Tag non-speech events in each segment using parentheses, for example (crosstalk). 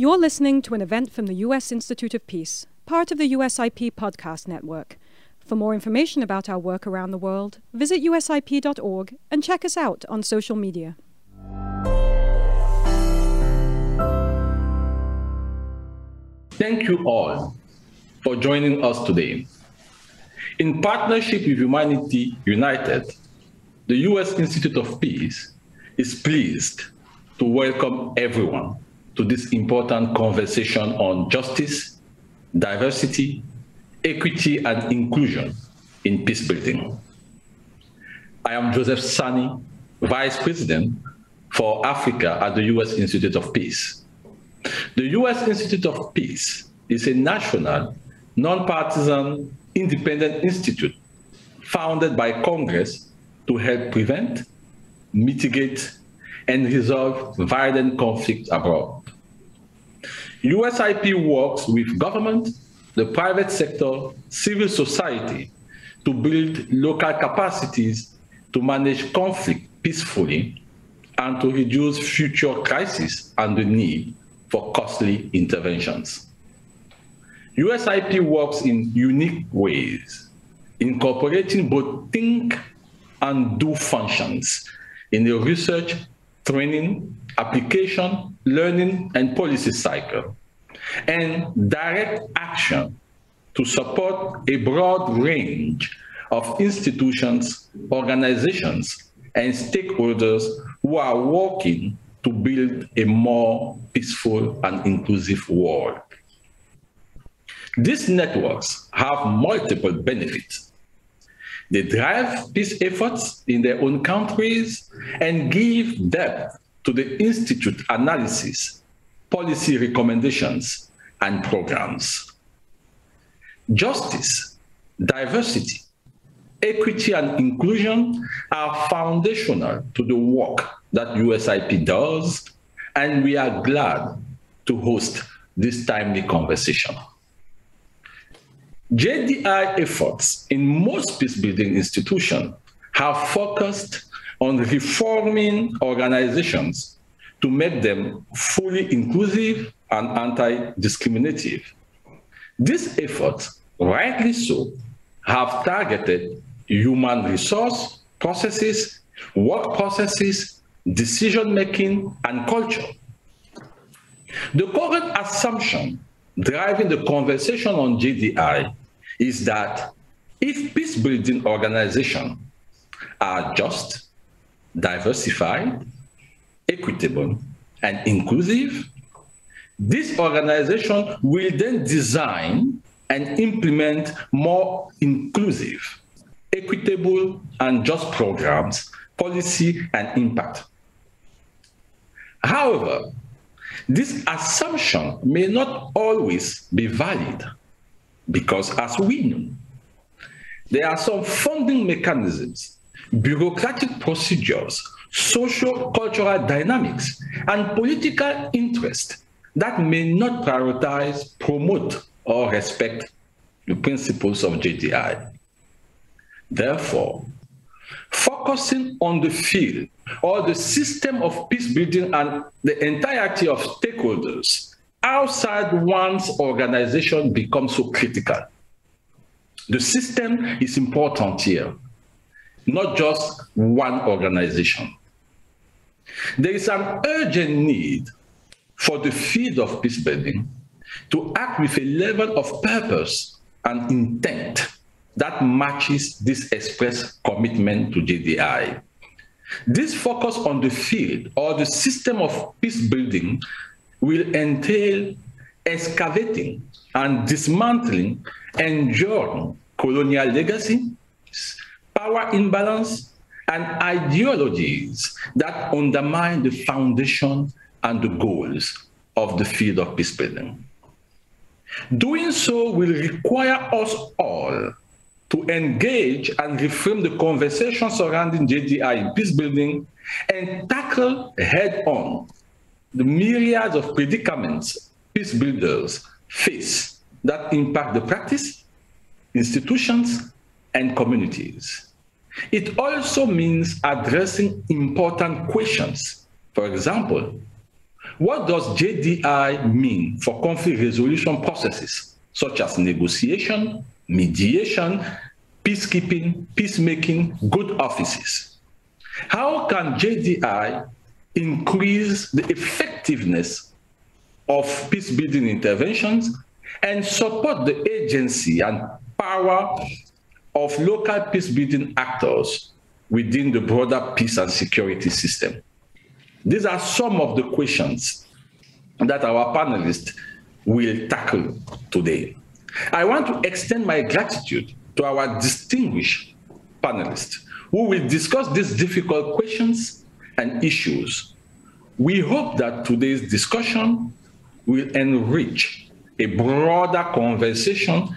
You're listening to an event from the U.S. Institute of Peace, part of the USIP podcast network. For more information about our work around the world, visit usip.org and check us out on social media. Thank you all for joining us today. In partnership with Humanity United, the U.S. Institute of Peace is pleased to welcome everyone to this important conversation on justice, diversity, equity, and inclusion in peace building. I am Joseph Sany, Vice President for Africa at the U.S. Institute of Peace. The U.S. Institute of Peace is a national, nonpartisan, independent institute founded by Congress to help prevent, mitigate, and resolve violent conflict abroad. USIP works with government, the private sector, civil society to build local capacities to manage conflict peacefully and to reduce future crises and the need for costly interventions. USIP works in unique ways, incorporating both think and do functions in the research, training, application, learning, and policy cycle, and direct action to support a broad range of institutions, organizations, and stakeholders who are working to build a more peaceful and inclusive world. These networks have multiple benefits. They drive peace efforts in their own countries and give depth to the Institute analysis, policy recommendations, and programs. Justice, diversity, equity, and inclusion are foundational to the work that USIP does, and we are glad to host this timely conversation. JDI efforts in most peacebuilding institutions have focused on reforming organizations to make them fully inclusive and anti-discriminative. These efforts, rightly so, have targeted human resource processes, work processes, decision-making, and culture. The current assumption driving the conversation on GDI is that if peace-building organizations are just, diversified, equitable, and inclusive, this organization will then design and implement more inclusive, equitable, and just programs, policy, and impact. However, this assumption may not always be valid because, as we know, there are some funding mechanisms, bureaucratic procedures, social cultural dynamics, and political interest that may not prioritize, promote, or respect the principles of JDI. Therefore, focusing on the field or the system of peace building and the entirety of stakeholders outside one's organization becomes so critical. The system is important here, not just one organization. There is an urgent need for the field of peace building to act with a level of purpose and intent that matches this express commitment to JDI. This focus on the field or the system of peace building will entail excavating and dismantling enduring colonial legacy, power imbalance, and ideologies that undermine the foundation and the goals of the field of peace building. Doing so will require us all to engage and reframe the conversation surrounding JDI in peace building and tackle head on the myriads of predicaments peace builders face that impact the practice, institutions, and communities. It also means addressing important questions. For example, What does JDI mean for conflict resolution processes, such as negotiation, mediation, peacekeeping, peacemaking, good offices? How can JDI increase the effectiveness of peace building interventions and support the agency and power of local peace building actors within the broader peace and security system? These are some of the questions that our panelists will tackle today. I want to extend my gratitude to our distinguished panelists who will discuss these difficult questions and issues. We hope that today's discussion will enrich a broader conversation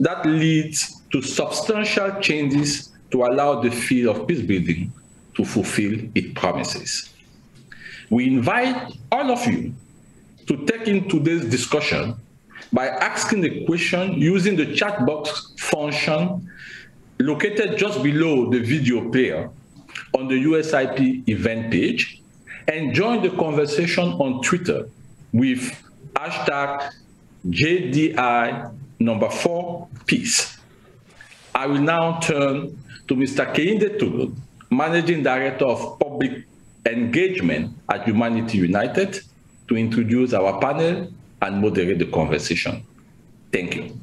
that leads to substantial changes to allow the field of peace building to fulfill its promises. We invite all of you to take in today's discussion by asking the question using the chat box function located just below the video player on the USIP event page and join the conversation on Twitter with hashtag JDI number four peace. I will now turn to Mr. Kehinde Togun, Managing Director of Public Engagement at Humanity United, to introduce our panel and moderate the conversation. Thank you.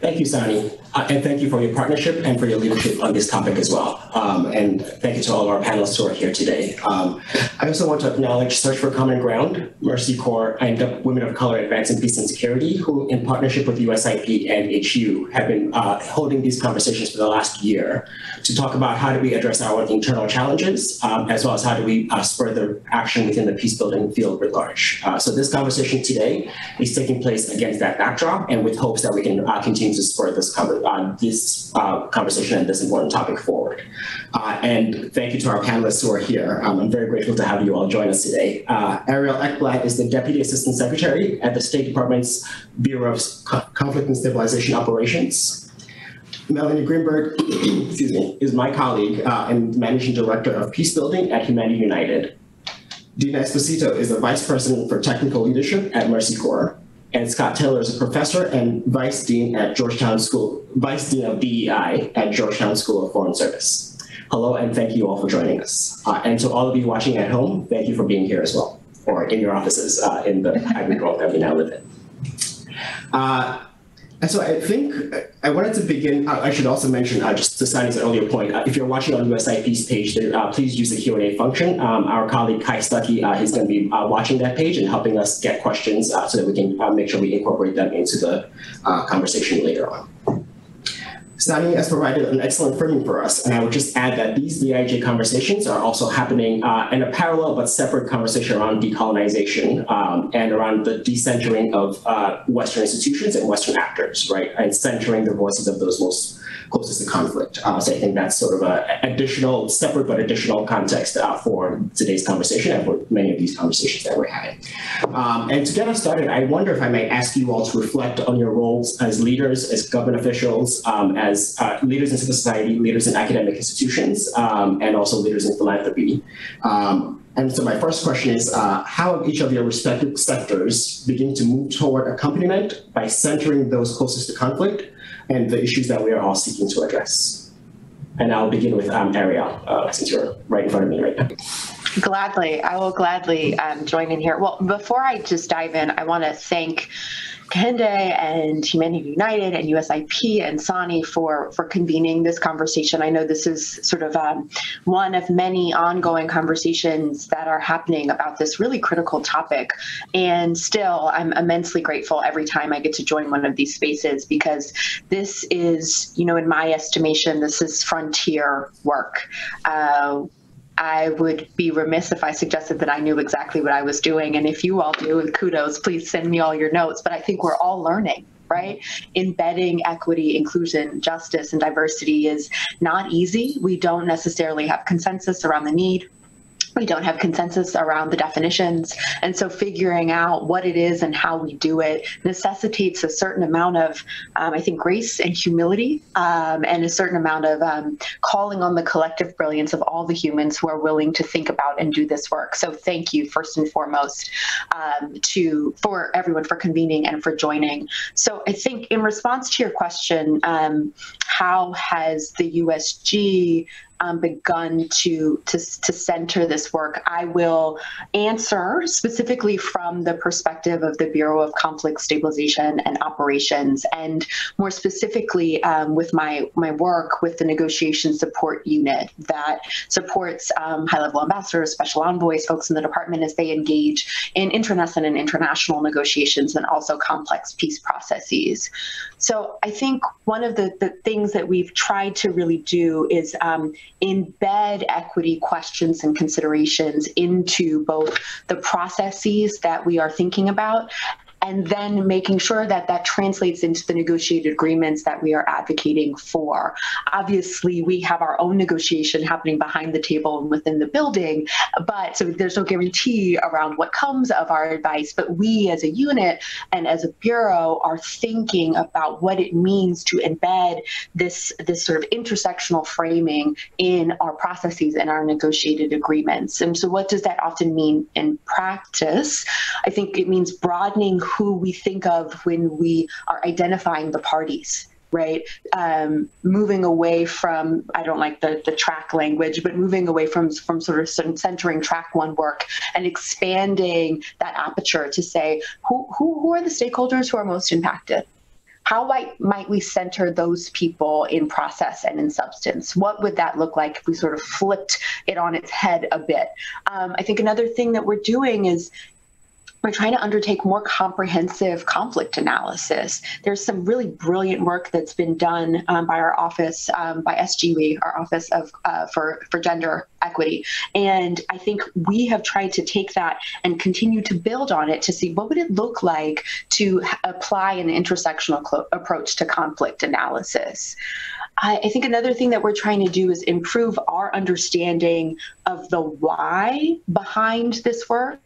Thank you, Sany, uh, and thank you for your partnership and for your leadership on this topic as well. Um, and thank you to all of our panelists who are here today. Um, I also want to acknowledge Search for Common Ground, Mercy Corps, and Women of Color Advancing Peace and Security, who in partnership with USIP and HU have been uh, holding these conversations for the last year to talk about how do we address our internal challenges, um, as well as how do we uh, spur the action within the peace building field at large. Uh, so this conversation today is taking place against that backdrop and with hopes that we can uh, continue to spur this, uh, this uh, conversation and this important topic forward. Uh, and thank you to our panelists who are here. Um, I'm very grateful to have you all join us today. Uh, Ariel Eckblad is the Deputy Assistant Secretary at the State Department's Bureau of Conflict and Stabilization Operations. Melanie Greenberg, (clears throat) excuse me, is my colleague uh, and Managing Director of Peace Building at Humanity United. Dina Esposito is the Vice President for Technical Leadership at Mercy Corps and Scott Taylor is a professor and vice dean at Georgetown School, vice dean of DEI at Georgetown School of Foreign Service. Hello, and thank you all for joining us. Uh, and to all of you watching at home, thank you for being here as well, or in your offices uh, in the hybrid world that we now live in. Uh, and so I think I wanted to begin, I should also mention, uh, just to Sany's earlier point, uh, if you're watching on USIP's page, uh, please use the Q&A function. Um, our colleague Kai Stuckey uh, is going to be uh, watching that page and helping us get questions uh, so that we can make sure we incorporate them into the conversation later on. Sany has provided an excellent framing for us, and I would just add that these DIJ conversations are also happening uh, in a parallel but separate conversation around decolonization um, and around the decentering of uh, Western institutions and Western actors, right, and centering the voices of those most closest to conflict. Uh, so I think that's sort of an additional, separate but additional context uh, for today's conversation and for many of these conversations that we're having. Um, and to get us started, I wonder if I may ask you all to reflect on your roles as leaders, as government officials, um, as uh, leaders in civil society, leaders in academic institutions, um, and also leaders in philanthropy. Um, and so my first question is, uh, how have each of your respective sectors begin to move toward accompaniment by centering those closest to conflict and the issues that we are all seeking to address. And I'll begin with um, Ariel, uh, since you're right in front of me right now. Gladly, I will gladly um, join in here. Well, before I just dive in, I want to thank Kehinde and Humanity United and USIP and Sany for for convening this conversation. I know this is sort of um, one of many ongoing conversations that are happening about this really critical topic. And still, I'm immensely grateful every time I get to join one of these spaces because this is, you know, in my estimation, this is frontier work. Uh, I would be remiss if I suggested that I knew exactly what I was doing. And if you all do, kudos, please send me all your notes. But I think we're all learning right? Embedding equity, inclusion, justice, and diversity is not easy. We don't necessarily have consensus around the need we don't have consensus around the definitions. And so figuring out what it is and how we do it necessitates a certain amount of, um, I think, grace and humility um, and a certain amount of um, calling on the collective brilliance of all the humans who are willing to think about and do this work. So thank you, first and foremost, um, to for everyone for convening and for joining. So I think in response to your question, um, how has the USG um, begun to, to to center this work. I will answer specifically from the perspective of the Bureau of Conflict Stabilization and Operations, and more specifically um, with my my work with the Negotiation Support Unit that supports um, high-level ambassadors, special envoys, folks in the department as they engage in internecine and international negotiations, and also complex peace processes. So I think one of the, the things that we've tried to really do is um, embed equity questions and considerations into both the processes that we are thinking about and then making sure that that translates into the negotiated agreements that we are advocating for. Obviously, we have our own negotiation happening behind the table and within the building, but so there's no guarantee around what comes of our advice. But we as a unit and as a bureau are thinking about what it means to embed this, this sort of intersectional framing in our processes and our negotiated agreements. And so what does that often mean in practice? I think it means broadening who we think of when we are identifying the parties right um, moving away from i don't like the, the track language but moving away from from sort of centering track one work and expanding that aperture to say who, who, who are the stakeholders who are most impacted how might, might we center those people in process and in substance? What would that look like if we sort of flipped it on its head a bit? Um, I think another thing that we're doing is we're trying to undertake more comprehensive conflict analysis. There's some really brilliant work that's been done um, by our office, um, by SGE, our Office of uh, for for Gender Equity, and I think we have tried to take that and continue to build on it to see what would it look like to apply an intersectional approach to conflict analysis. I think another thing that we're trying to do is improve our understanding of the why behind this work.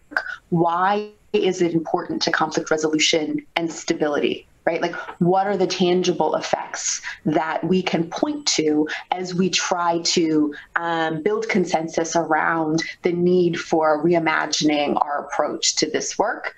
Why is it important to conflict resolution and stability? right? Like, what are the tangible effects that we can point to as we try to um, build consensus around the need for reimagining our approach to this work?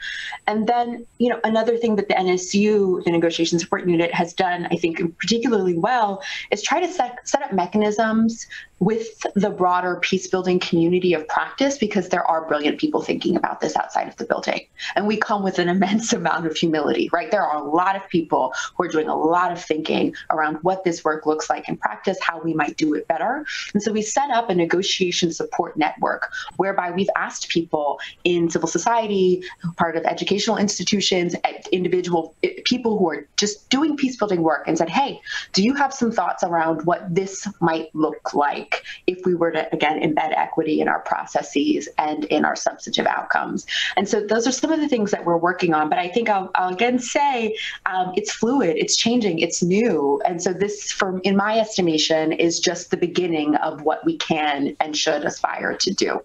And then, you know, another thing that the NSU, the Negotiation Support Unit, has done, I think, particularly well, is try to set, set up mechanisms with the broader peace building community of practice because there are brilliant people thinking about this outside of the building. And we come with an immense (laughs) amount of humility, right? There are a lot of people who are doing a lot of thinking around what this work looks like in practice, how we might do it better. And so we set up a negotiation support network whereby we've asked people in civil society, part of educational institutions, individual eh, people who are just doing peace building work and said, hey, do you have some thoughts around what this might look like? If we were to, again, embed equity in our processes and in our substantive outcomes. And so those are some of the things that we're working on. But I think I'll, I'll again say um, it's fluid, it's changing, it's new. And so this, from in my estimation, is just the beginning of what we can and should aspire to do.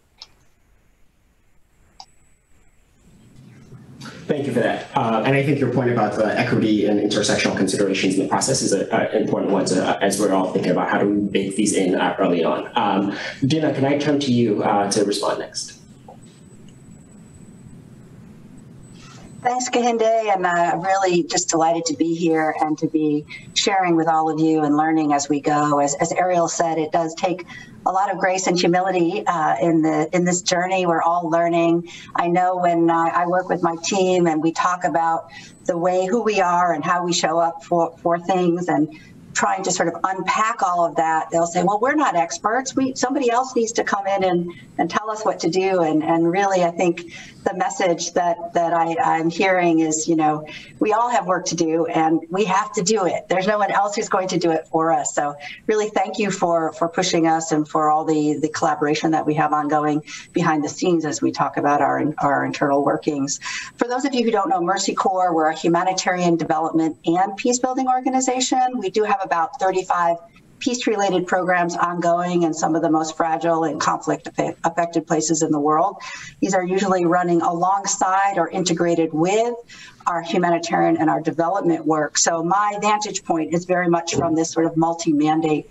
Thank you for that. Uh, and I think your point about the equity and intersectional considerations in the process is an important one to, uh, as we're all thinking about how do we bake these in uh, early on. Um, Dina, can I turn to you uh, to respond next? Thanks, Kehinde. and uh, I'm really just delighted to be here and to be sharing with all of you and learning as we go. As, as Ariel said, it does take a lot of grace and humility uh, in the in this journey. We're all learning. I know when uh, I work with my team and we talk about the way who we are and how we show up for for things and trying to sort of unpack all of that, they'll say, well, we're not experts. We somebody else needs to come in and, and tell us what to do. And and really I think the message that that I, I'm hearing is, you know, we all have work to do and we have to do it. There's no one else who's going to do it for us. So really thank you for for pushing us and for all the the collaboration that we have ongoing behind the scenes as we talk about our our internal workings. For those of you who don't know Mercy Corps, we're a humanitarian development and peace building organization. We do have about 35 peace-related programs ongoing in some of the most fragile and conflict-affected places in the world. These are usually running alongside or integrated with our humanitarian and our development work. So my vantage point is very much from this sort of multi-mandate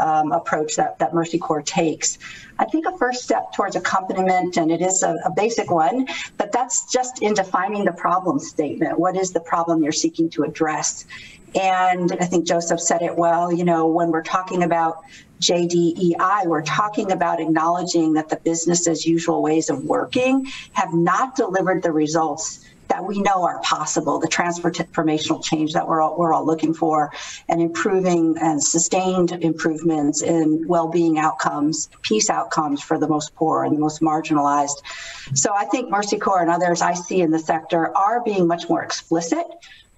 um, approach that, that Mercy Corps takes. I think a first step towards accompaniment, and it is a, a, basic one, but that's just in defining the problem statement. What is the problem you're seeking to address? And I think Joseph said it well, you know, when we're talking about JDEI, we're talking about acknowledging that the business as usual ways of working have not delivered the results that we know are possible, the transformational change that we're all, we're all looking for, and improving and sustained improvements in well-being outcomes, peace outcomes for the most poor and the most marginalized. So I think Mercy Corps and others I see in the sector are being much more explicit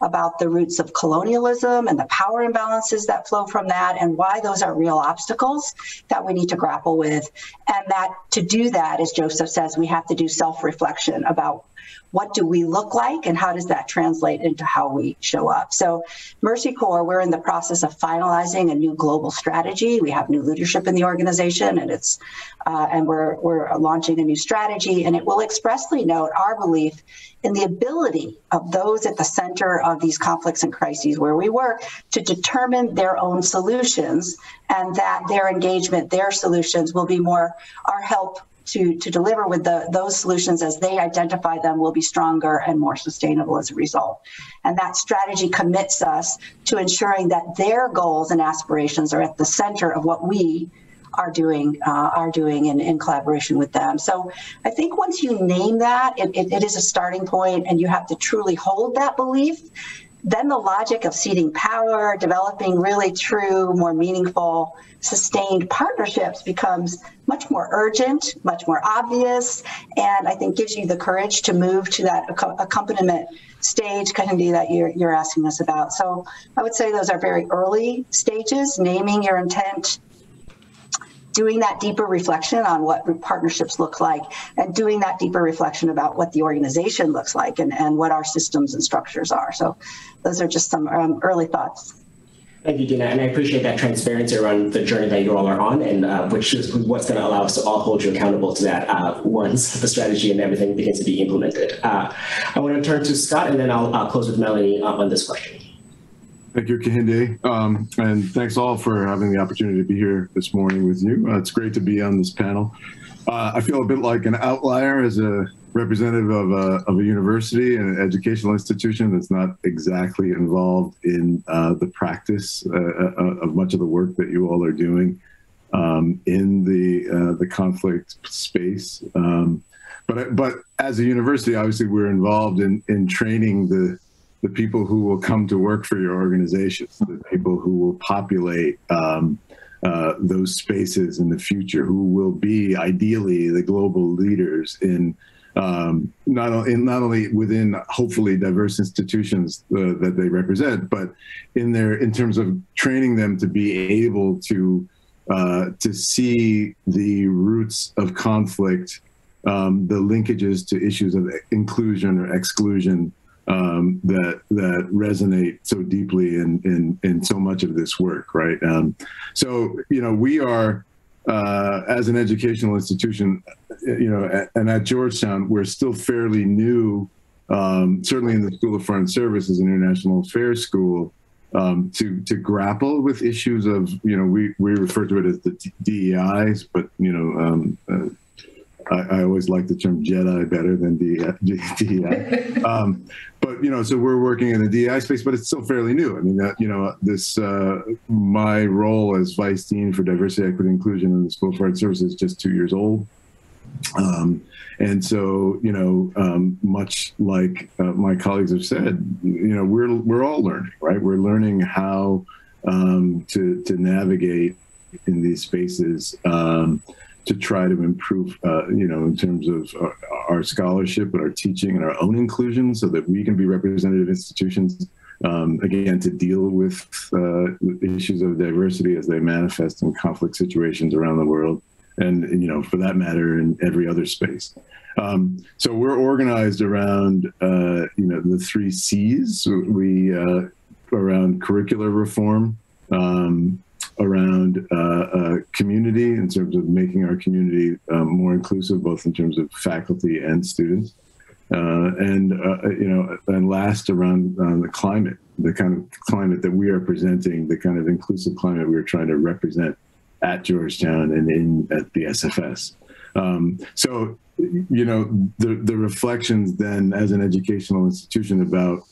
about the roots of colonialism and the power imbalances that flow from that and why those are real obstacles that we need to grapple with. And that to do that, as Joseph says, we have to do self reflection about what do we look like and how does that translate into how we show up? So mercy corps we're in the process of finalizing a new global strategy. We have new leadership in the organization and it's uh, and we're we're launching a new strategy and it will expressly note our belief in the ability of those at the center of these conflicts and crises where we work to determine their own solutions and that their engagement their solutions will be more our help to, to deliver with the, those solutions as they identify them will be stronger and more sustainable as a result. And that strategy commits us to ensuring that their goals and aspirations are at the center of what we are doing uh, are doing in, in collaboration with them. So I think once you name that, it, it, it is a starting point, and you have to truly hold that belief then the logic of ceding power, developing really true, more meaningful, sustained partnerships becomes much more urgent, much more obvious, and I think gives you the courage to move to that accompaniment stage, Kehinde, that you're, you're asking us about. So I would say those are very early stages, naming your intent, doing that deeper reflection on what partnerships look like and doing that deeper reflection about what the organization looks like and, and what our systems and structures are. So those are just some um, early thoughts. Thank you, Dina, and I appreciate that transparency around the journey that you all are on, and uh, which is what's going to allow us to all hold you accountable to that uh, once the strategy and everything begins to be implemented. Uh, I want to turn to Scott, and then I'll, I'll close with Melanie uh, on this question. Thank you, Kehinde. Um, and thanks all for having the opportunity to be here this morning with you. Uh, it's great to be on this panel. Uh, I feel a bit like an outlier as a representative of a, of a university and an educational institution that's not exactly involved in uh, the practice uh, uh, of much of the work that you all are doing um, in the uh, the conflict space. Um, but but as a university, obviously, we're involved in in training the the people who will come to work for your organizations, the people who will populate um, uh, those spaces in the future, who will be ideally the global leaders in um, not, in, not only within hopefully diverse institutions uh, that they represent, but in their in terms of training them to be able to uh, to see the roots of conflict, um, the linkages to issues of inclusion or exclusion, um, that that resonate so deeply in, in in so much of this work, right? Um, so you know, we are uh, as an educational institution, you know, and at Georgetown, we're still fairly new. Um, certainly in the School of Foreign Services an International Affairs School, um, to to grapple with issues of you know we we refer to it as the DEIs, but you know um, uh, I, I, always like the term Jedi better than DEI. (laughs) um, but you know, so we're working in the DEI space, but it's still fairly new. I mean, uh, you know, this uh, my role as vice dean for diversity, equity, inclusion in the School of Foreign Services is just two years old. Um, and so, you know, um, much like uh, my colleagues have said, you know, we're we're all learning, right? We're learning how um, to to navigate in these spaces. Um, to try to improve, uh, you know, in terms of our, our, scholarship and our teaching and our own inclusion so that we can be representative institutions, um, again, to deal with uh, issues of diversity as they manifest in conflict situations around the world. And, and you know, for that matter, in every other space. Um, so we're organized around, uh, you know, the three C's. We uh, around curricular reform, um, around uh, community in terms of making our community um, more inclusive, both in terms of faculty and students. Uh, and uh, you know, and last around uh, the climate, the kind of climate that we are presenting, the kind of inclusive climate we are trying to represent at Georgetown and in at the SFS. Um, so, you know, the the reflections then as an educational institution about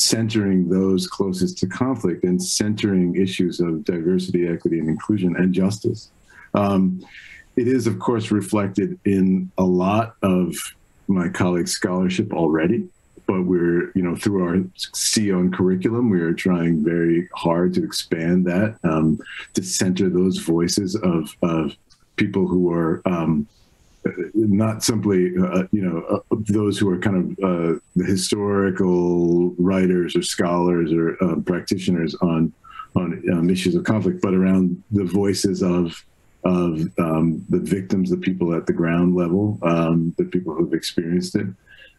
centering those closest to conflict and centering issues of diversity, equity, and inclusion and justice. Um, it is, of course, reflected in a lot of my colleagues' scholarship already, but we're, you know, through our CON curriculum, we are trying very hard to expand that, um, to center those voices of, of people who are um, not simply uh, you know uh, those who are kind of uh, the historical writers or scholars or uh, practitioners on on um, issues of conflict, but around the voices of of um, the victims, the people at the ground level, um, the people who've experienced it.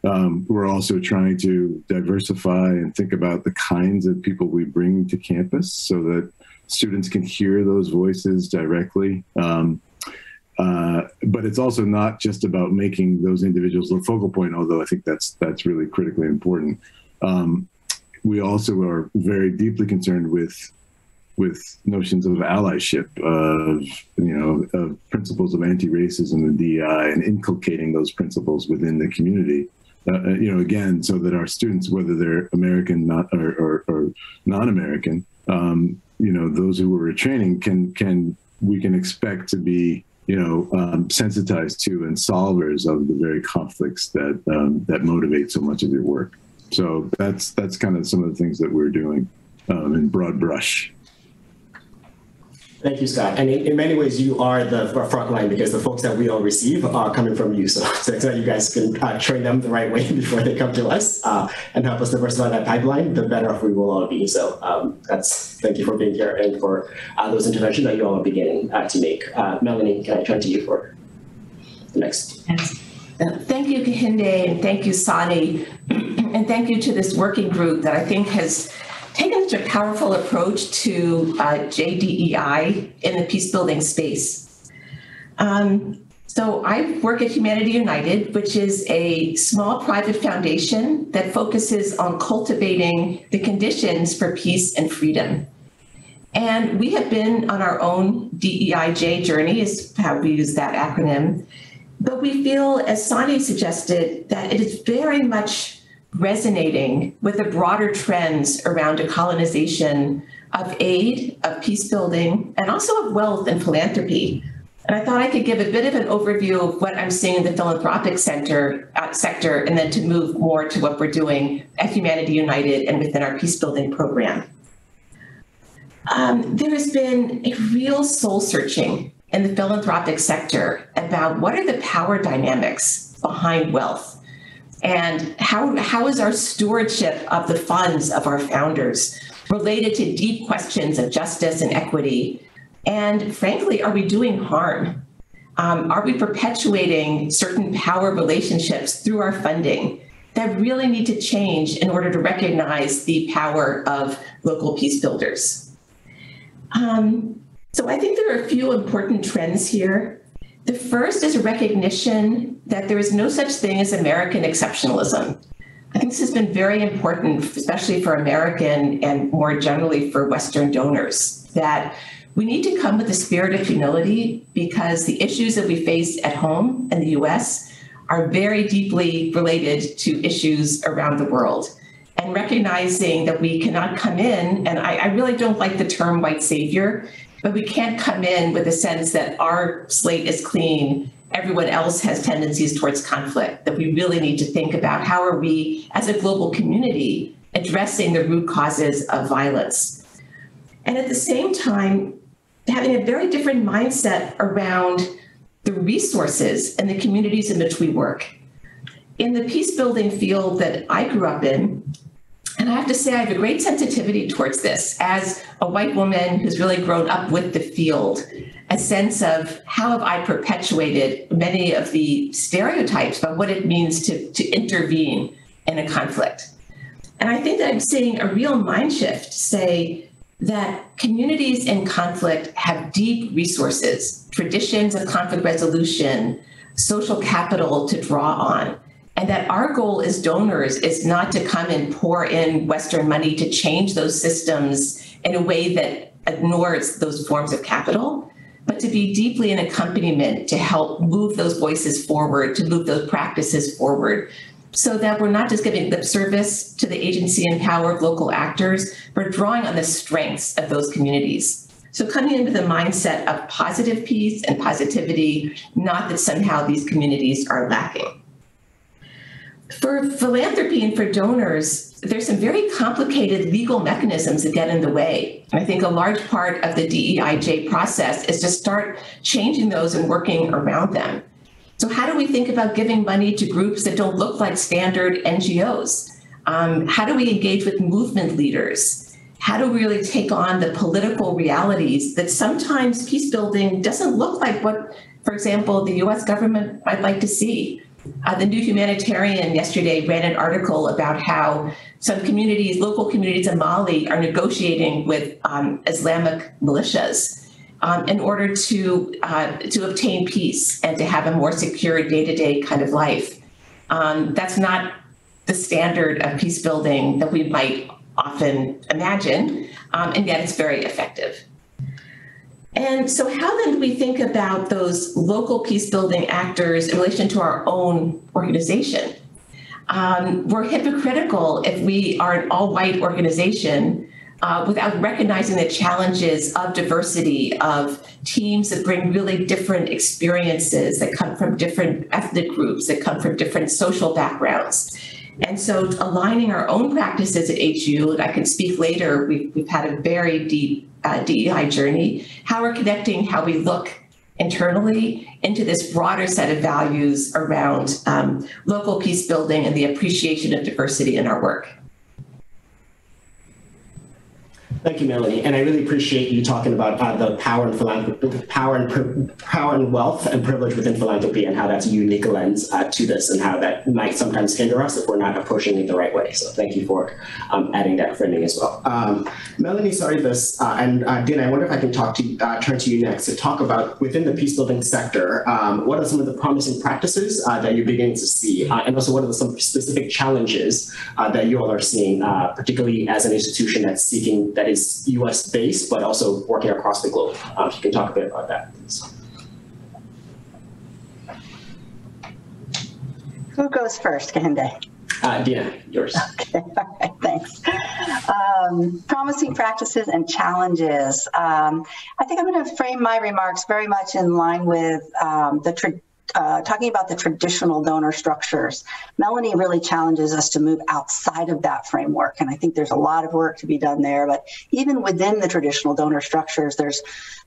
Um, we're also trying to diversify and think about the kinds of people we bring to campus so that students can hear those voices directly. Um, uh, but it's also not just about making those individuals the focal point, although I think that's that's really critically important. Um, we also are very deeply concerned with with notions of allyship, of you know, of principles of anti-racism and DEI, and inculcating those principles within the community. Uh, uh, you know, again, so that our students, whether they're American not or, or, or non-American, um, you know, those who are training can can we can expect to be you know, um, sensitized to and solvers of the very conflicts that um, that motivate so much of your work. So that's that's kind of some of the things that we're doing um, in broad brush. Thank you, Scott. And in, in, many ways, you are the front line because the folks that we all receive are coming from you. So, (laughs) so that you guys can uh, train them the right way (laughs) before they come to us uh, and help us diversify that pipeline, the better off we will all be. So um, that's thank you for being here and for uh, those interventions that you all are beginning uh, to make. Uh, Melanie, can I turn to you for the next? Yes. Uh, thank you, Kehinde, and thank you, Sany, (clears throat) and thank you to this working group that I think has taken such a powerful approach to uh, JDEI in the peace building space. Um, so I work at Humanity United, which is a small private foundation that focuses on cultivating the conditions for peace and freedom. And we have been on our own DEIJ journey, is how we use that acronym. But we feel, as Sany suggested, that it is very much resonating with the broader trends around decolonization of aid, of peace building, and also of wealth and philanthropy. And I thought I could give a bit of an overview of what I'm seeing in the philanthropic center, uh, sector, and then to move more to what we're doing at Humanity United and within our peace building program. Um, there has been a real soul searching in the philanthropic sector about what are the power dynamics behind wealth and how, how is our stewardship of the funds of our founders related to deep questions of justice and equity? And frankly, are we doing harm? Um, are we perpetuating certain power relationships through our funding that really need to change in order to recognize the power of local peace builders? Um, so I think there are a few important trends here the first is recognition that there is no such thing as American exceptionalism. I think this has been very important, especially for American and more generally for Western donors, that we need to come with a spirit of humility because the issues that we face at home in the US are very deeply related to issues around the world. And recognizing that we cannot come in, and I, I really don't like the term white savior but we can't come in with a sense that our slate is clean. Everyone else has tendencies towards conflict that we really need to think about. How are we as a global community addressing the root causes of violence? And at the same time having a very different mindset around the resources and the communities in which we work. In the peace building field that i grew up in and I have to say, I have a great sensitivity towards this as a white woman who's really grown up with the field, a sense of how have I perpetuated many of the stereotypes about what it means to, to intervene in a conflict. And I think that I'm seeing a real mind shift say, that communities in conflict have deep resources, traditions of conflict resolution, social capital to draw on. And that our goal as donors is not to come and pour in Western money to change those systems in a way that ignores those forms of capital, but to be deeply an accompaniment to help move those voices forward, to move those practices forward, so that we're not just giving lip service to the agency and power of local actors, but drawing on the strengths of those communities. So coming into the mindset of positive peace and positivity, not that somehow these communities are lacking. For philanthropy and for donors, there's some very complicated legal mechanisms that get in the way. I think a large part of the DEIJ process is to start changing those and working around them. So, how do we think about giving money to groups that don't look like standard NGOs? Um, how do we engage with movement leaders? How do we really take on the political realities that sometimes peace building doesn't look like what, for example, the US government might like to see? Uh, the New Humanitarian yesterday ran an article about how some communities, local communities in Mali, are negotiating with um, Islamic militias um, in order to uh, to obtain peace and to have a more secure day-to-day kind of life. Um, that's not the standard of peace building that we might often imagine, um, and yet it's very effective. And so, how then do we think about those local peace building actors in relation to our own organization? Um, we're hypocritical if we are an all white organization uh, without recognizing the challenges of diversity, of teams that bring really different experiences, that come from different ethnic groups, that come from different social backgrounds. And so aligning our own practices at HU, and I can speak later, we've, we've had a very deep uh, DEI journey, how we're connecting how we look internally into this broader set of values around um, local peace building and the appreciation of diversity in our work. Thank you, Melanie. And I really appreciate you talking about uh, the power and philanthropy, power and power and wealth and privilege within philanthropy, and how that's a unique lens uh, to this, and how that might sometimes hinder us if we're not approaching it the right way. So thank you for um, adding that framing as well. Um, Melanie sorry this, uh, and uh, I wonder if I can talk to uh, turn to you next to talk about within the peace building sector, um, what are some of the promising practices uh, that you're beginning to see, and also what are some specific challenges that you all are seeing, particularly as an institution that's seeking that is US based, but also working across the globe. Um, if you can talk a bit about that, please. Who goes first, Kehinde? Uh, Dina, yours. Okay, (laughs) all right, thanks. Um, promising practices and challenges. Um, I think I'm going to frame my remarks very much in line with um, the uh, talking about the traditional donor structures, Melanie really challenges us to move outside of that framework. And I think there's a lot of work to be done there. But even within the traditional donor structures, there's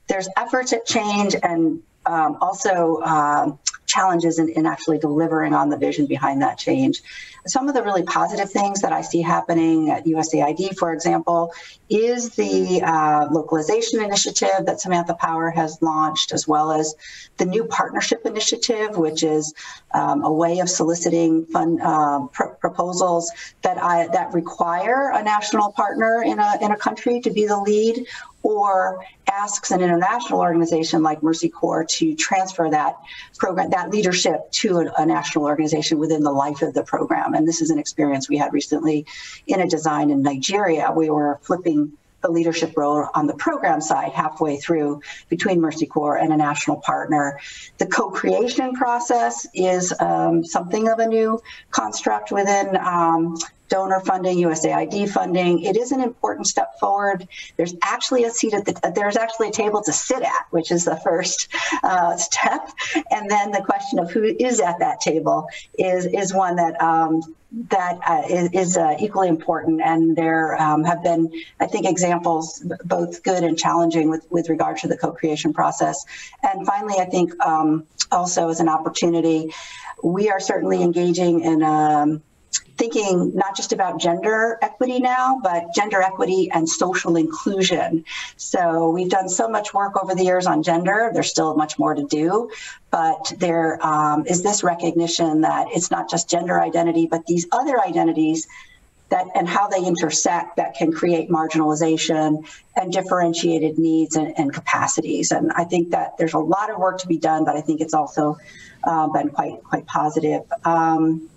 there's efforts at change and um, also uh, challenges in, in, actually delivering on the vision behind that change. Some of the really positive things that I see happening at USAID, for example, is the uh, localization initiative that Samantha Power has launched, as well as the new partnership initiative, which is um, a way of soliciting fund uh, pr- proposals that I, that require a national partner in a in a country to be the lead, or asks an international organization like Mercy Corps to transfer that program, that leadership to a, a, national organization within the life of the program. And this is an experience we had recently in a design in Nigeria. We were flipping the leadership role on the program side halfway through between Mercy Corps and a national partner. The co-creation process is um, something of a new construct within um, donor funding, USAID funding. It is an important step forward. There's actually a seat at the, there's actually a table to sit at, which is the first uh, step. And then the question of who is at that table is, is one that um, that uh, is, is uh, equally important. And there um, have been, I think, examples both good and challenging with, with regard to the co-creation process. And finally, I think um, also as an opportunity, we are certainly engaging in um, thinking not just about gender equity now, but gender equity and social inclusion. So we've done so much work over the years on gender. There's still much more to do, but there um, is this recognition that it's not just gender identity, but these other identities that and how they intersect that can create marginalization and differentiated needs and, and capacities. And I think that there's a lot of work to be done, but I think it's also uh, been quite quite positive. Um,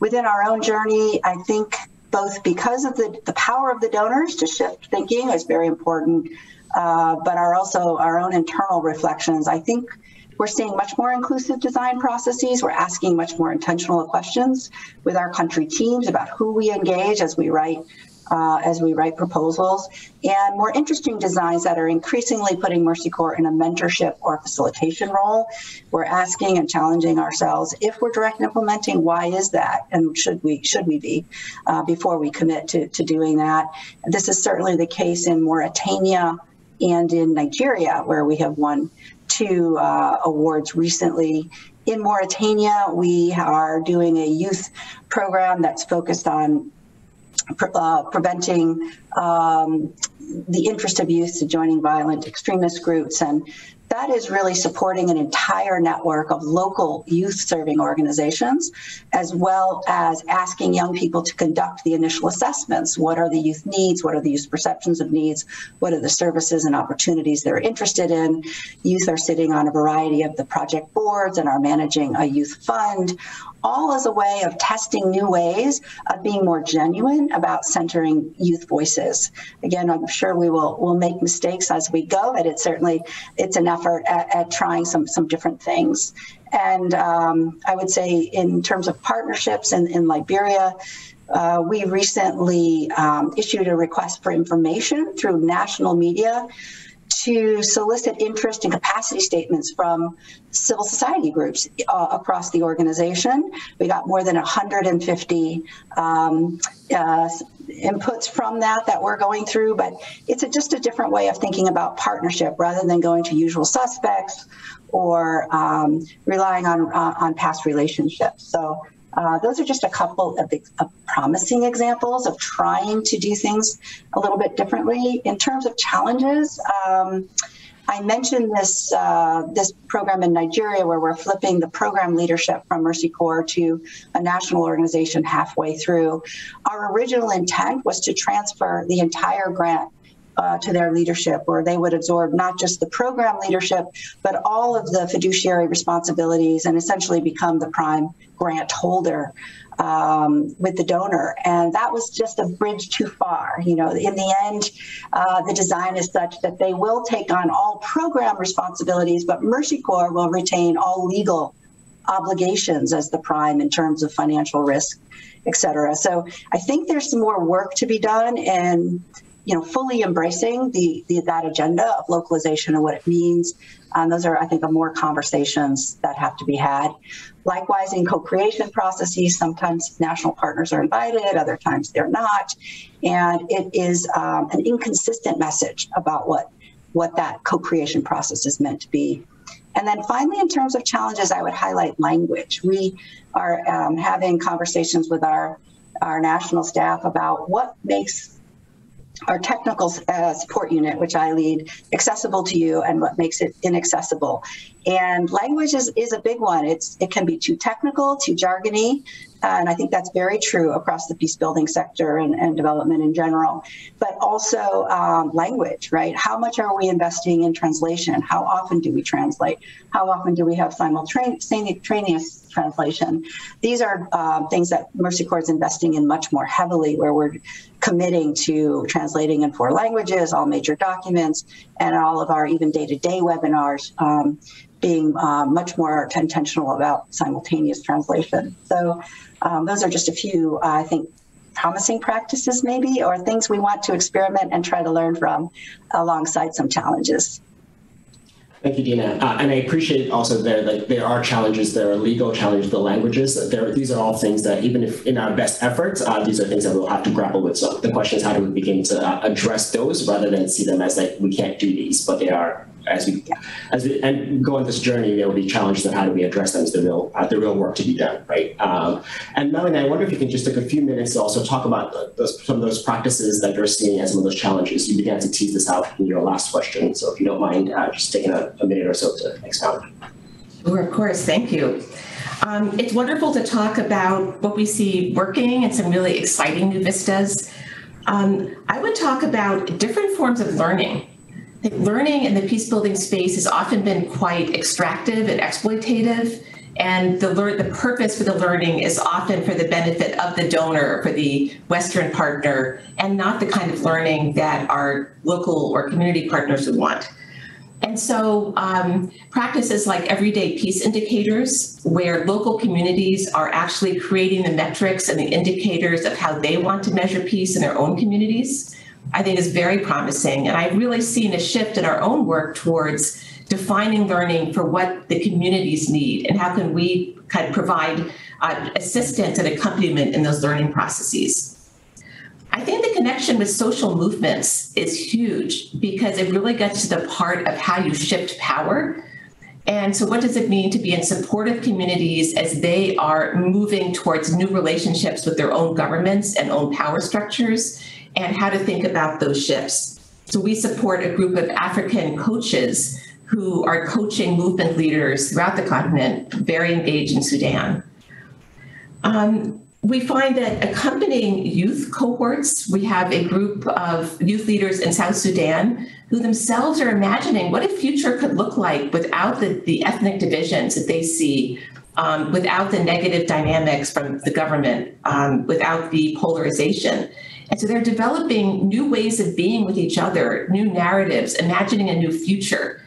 within our own journey, I think both because of the, the power of the donors to shift thinking is very important, uh, but are also our own internal reflections. I think we're seeing much more inclusive design processes. We're asking much more intentional questions with our country teams about who we engage as we write uh, as we write proposals, and more interesting designs that are increasingly putting Mercy Corps in a mentorship or facilitation role. We're asking and challenging ourselves if we're direct implementing, why is that, and should we should we be uh, before we commit to, to doing that. This is certainly the case in Mauritania and in Nigeria, where we have won two uh, awards recently. In Mauritania, we are doing a youth program that's focused on uh, preventing um, the interest of youth to joining violent extremist groups and that is really supporting an entire network of local youth serving organizations, as well as asking young people to conduct the initial assessments. What are the youth needs? What are the youth perceptions of needs? What are the services and opportunities they're interested in? Youth are sitting on a variety of the project boards and are managing a youth fund all as a way of testing new ways of being more genuine about centering youth voices. Again, I'm sure we will will make mistakes as we go, but it's certainly it's an effort at, at trying some some different things. And um, I would say, in terms of partnerships in, in Liberia, uh, we recently um, issued a request for information through national media to solicit interest and capacity statements from civil society groups uh, across the organization. We got more than 150 um, uh, inputs from that that we're going through, but it's a, just a different way of thinking about partnership rather than going to usual suspects or um, relying on uh, on past relationships. So uh, those are just a couple of, of, promising examples of trying to do things a little bit differently. In terms of challenges, um, I mentioned this uh, this program in Nigeria where we're flipping the program leadership from Mercy Corps to a national organization halfway through. Our original intent was to transfer the entire grant uh, to their leadership, where they would absorb not just the program leadership, but all of the fiduciary responsibilities and essentially become the prime grant holder um, with the donor. And that was just a bridge too far. You know, in the end, uh, the design is such that they will take on all program responsibilities, but Mercy Corps will retain all legal obligations as the prime in terms of financial risk, et cetera. So I think there's some more work to be done and you know, fully embracing the, the that agenda of localization and what it means. Um, those are, I think, more conversations that have to be had. Likewise, in co-creation processes, sometimes national partners are invited, other times they're not, and it is um, an inconsistent message about what what that co-creation process is meant to be. And then finally, in terms of challenges, I would highlight language. We are um, having conversations with our our national staff about what makes our technical uh, support unit, which I lead, accessible to you and what makes it inaccessible. And language is, is a big one. It's it can be too technical, too jargony, and I think that's very true across the peace building sector and, and development in general. But also um, language, right? How much are we investing in translation? How often do we translate? How often do we have simultaneous translation? These are uh, things that Mercy Corps is investing in much more heavily, where we're committing to translating in four languages, all major documents, and all of our even day-to-day webinars. Um, being uh, much more intentional about simultaneous translation. So um, those are just a few, uh, I think, promising practices maybe, or things we want to experiment and try to learn from alongside some challenges. Thank you, Dina. Uh, and I appreciate also there that there are challenges, there are legal challenges, the languages. There, these are all things that even if in our best efforts, uh, these are things that we'll have to grapple with. So the question is how do we begin to uh, address those rather than see them as like we can't do these, but they are as we as we and go on this journey, there will be challenges and how do we address them is the real uh, the real work to be done, right? Um, and Melanie, I wonder if you can just take a few minutes to also talk about the, those, some of those practices that you're seeing and some of those challenges. You began to tease this out in your last question, so if you don't mind, uh, just taking a, a minute or so to expound. Sure, of course. Thank you. Um, it's wonderful to talk about what we see working and some really exciting new vistas. Um, I would talk about different forms of learning. Learning in the peace building space has often been quite extractive and exploitative. And the, lear- the purpose for the learning is often for the benefit of the donor, for the Western partner, and not the kind of learning that our local or community partners would want. And so um, practices like everyday peace indicators, where local communities are actually creating the metrics and the indicators of how they want to measure peace in their own communities, I think is very promising. And I've really seen a shift in our own work towards defining learning for what the communities need and how can we kind of provide uh, assistance and accompaniment in those learning processes. I think the connection with social movements is huge because it really gets to the part of how you shift power. And so, what does it mean to be in supportive communities as they are moving towards new relationships with their own governments and own power structures, and how to think about those shifts? So, we support a group of African coaches who are coaching movement leaders throughout the continent, very engaged in Sudan. Um, we find that accompanying youth cohorts, we have a group of youth leaders in South Sudan who themselves are imagining what a future could look like without the, the ethnic divisions that they see, um, without the negative dynamics from the government, um, without the polarization. And so they're developing new ways of being with each other, new narratives, imagining a new future,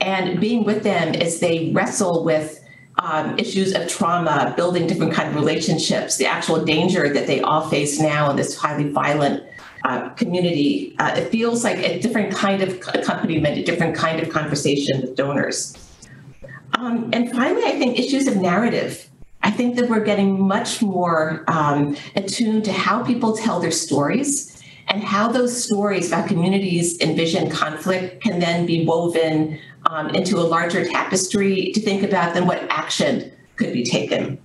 and being with them as they wrestle with um, issues of trauma, building different kind of relationships, the actual danger that they all face now in this highly violent uh, community. Uh, it feels like a different kind of accompaniment, a different kind of conversation with donors. Um, and finally, I think issues of narrative. I think that we're getting much more um, attuned to how people tell their stories and how those stories about communities envision conflict can then be woven um, into a larger tapestry to think about then what action could be taken.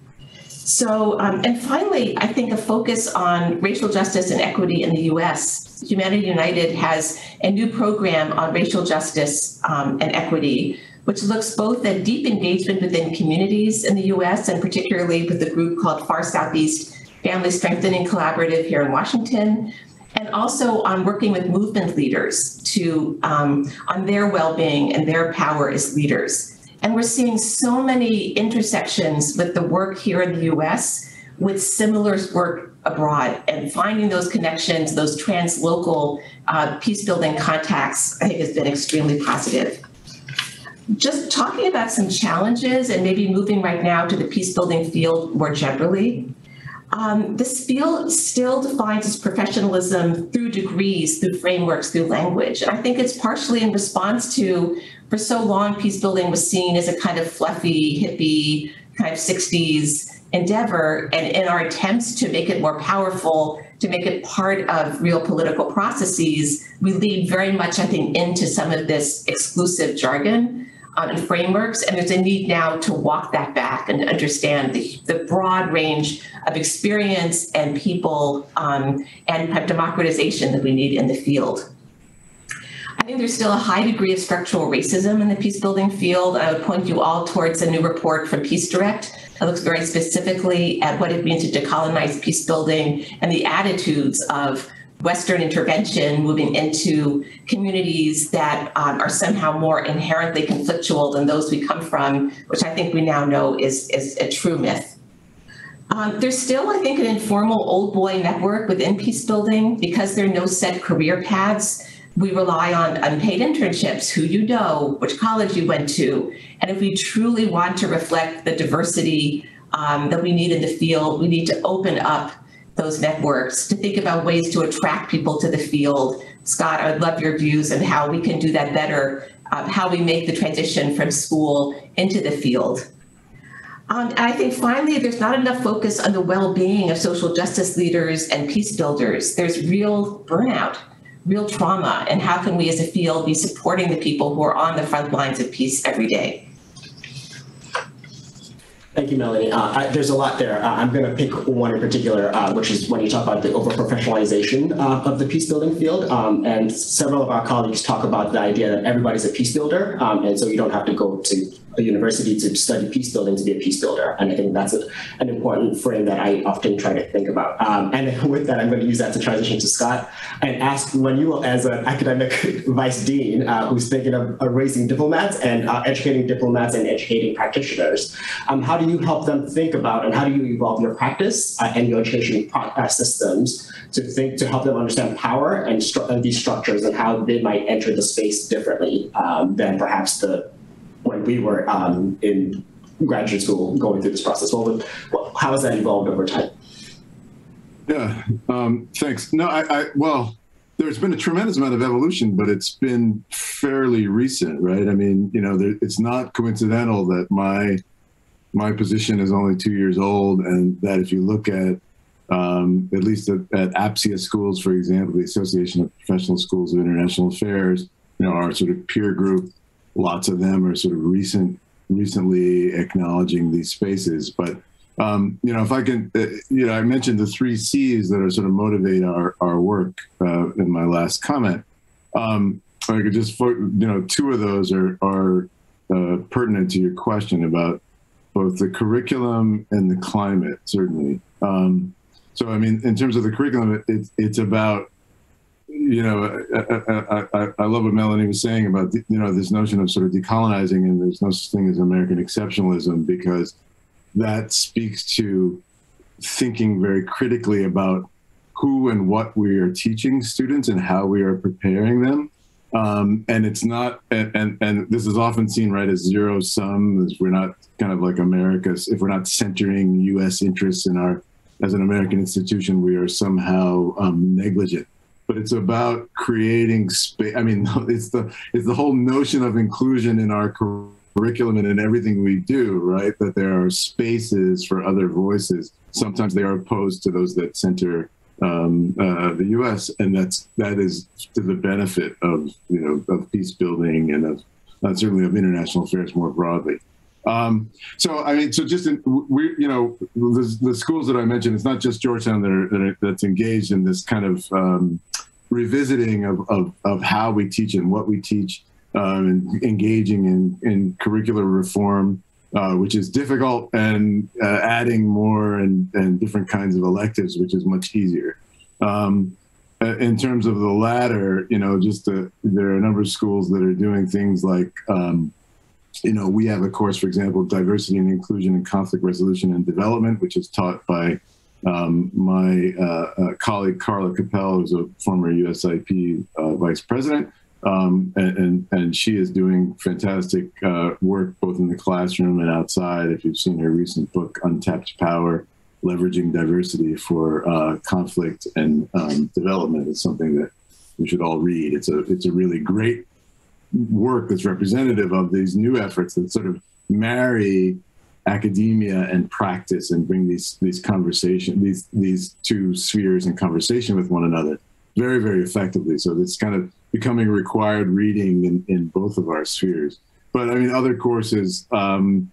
So, um, and finally, I think a focus on racial justice and equity in the US. Humanity United has a new program on racial justice um, and equity, which looks both at deep engagement within communities in the US and particularly with a group called Far Southeast Family Strengthening Collaborative here in Washington, and also on working with movement leaders to um, on their well-being and their power as leaders. And we're seeing so many intersections with the work here in the US with similar work abroad and finding those connections, those translocal uh, peace building contacts, I think has been extremely positive. Just talking about some challenges and maybe moving right now to the peace building field more generally. Um, this field still defines its professionalism through degrees, through frameworks, through language. And I think it's partially in response to, for so long, peace building was seen as a kind of fluffy, hippie, kind of 60s endeavor. And in our attempts to make it more powerful, to make it part of real political processes, we lead very much, I think, into some of this exclusive jargon um, and frameworks. And there's a need now to walk that back and understand the, the broad range of experience and people um, and democratization that we need in the field. I think there's still a high degree of structural racism in the peace building field. I would point you all towards a new report from Peace Direct that looks very specifically at what it means to decolonize peace building and the attitudes of Western intervention moving into communities that um, are somehow more inherently conflictual than those we come from, which I think we now know is, is a true myth. Um, there's still, I think, an informal old boy network within peace building because there are no set career paths. We rely on unpaid internships, who you know, which college you went to. And if we truly want to reflect the diversity um, that we need in the field, we need to open up those networks to think about ways to attract people to the field. Scott, I'd love your views on how we can do that better, um, how we make the transition from school into the field. Um, I think finally, there's not enough focus on the well being of social justice leaders and peace builders. There's real burnout, real trauma, and how can we as a field be supporting the people who are on the front lines of peace every day? Thank you, Melanie. Uh, I, there's a lot there. Uh, I'm going to pick one in particular, uh, which is when you talk about the over-professionalization uh, of the peace building field. Um, and several of our colleagues talk about the idea that everybody's a peace builder, um, and so you don't have to go to a university to study peace building to be a peace builder. And I think that's a, an important frame that I often try to think about. Um, and (laughs) with that, I'm going to use that to transition to Scott and ask when you, as an academic (laughs) vice dean uh, who's thinking of, of, raising diplomats and uh, educating diplomats and educating practitioners, um, how do you help them think about and how do you evolve your practice uh, and your education uh, systems to think to help them understand power and, stru- and, these structures and how they might enter the space differently um, than perhaps the when we were um, in graduate school going through this process? Well, how has that evolved over time? Yeah, um, thanks. No, I, I, well, there's been a tremendous amount of evolution, but it's been fairly recent, right? I mean, you know, there, it's not coincidental that my my position is only two years old, and that if you look at um, at least at, at APSIA schools, for example, the Association of Professional Schools of International Affairs, you know, our sort of peer group, lots of them are sort of recent, recently acknowledging these spaces. But um, you know, if I can, uh, you know, I mentioned the three C's that are sort of motivate our our work uh, in my last comment. Um, I could just, you know, two of those are are uh, pertinent to your question about both the curriculum and the climate, certainly. Um, so, I mean, in terms of the curriculum, it, it's about you know, I, I, I, love what Melanie was saying about you know this notion of sort of decolonizing, and there's no such thing as American exceptionalism because that speaks to thinking very critically about who and what we are teaching students and how we are preparing them. Um, and it's not, and, and, and this is often seen right as zero sum, as we're not kind of like America's, if we're not centering U.S. interests in our, as an American institution, we are somehow um, negligent but it's about creating space. I mean, (laughs) it's the it's the whole notion of inclusion in our curriculum and in everything we do, right? That there are spaces for other voices. Sometimes they are opposed to those that center um, uh, the U.S., and that's that is to the benefit of you know of peace building and of uh, certainly of international affairs more broadly. Um, so I mean, so just in, we, you know, the, the, schools that I mentioned, it's not just Georgetown that are, that are, that's engaged in this kind of um, revisiting of, of, of how we teach and what we teach, um, and engaging in, in curricular reform, uh, which is difficult, and uh, adding more and, and different kinds of electives, which is much easier. Um, uh, in terms of the latter, you know, just the, there are a number of schools that are doing things like um, you know, we have a course, for example, diversity and inclusion and conflict resolution and development, which is taught by um, my uh, uh, colleague Carla Koppell, who's a former USIP uh, vice president, um, and, and, and she is doing fantastic uh, work both in the classroom and outside. If you've seen her recent book, Untapped Power, leveraging diversity for uh, conflict and um, development, is something that we should all read. It's a it's a really great work that's representative of these new efforts that sort of marry academia and practice and bring these these conversation these these two spheres in conversation with one another very very effectively so it's kind of becoming required reading in, in both of our spheres but i mean other courses um,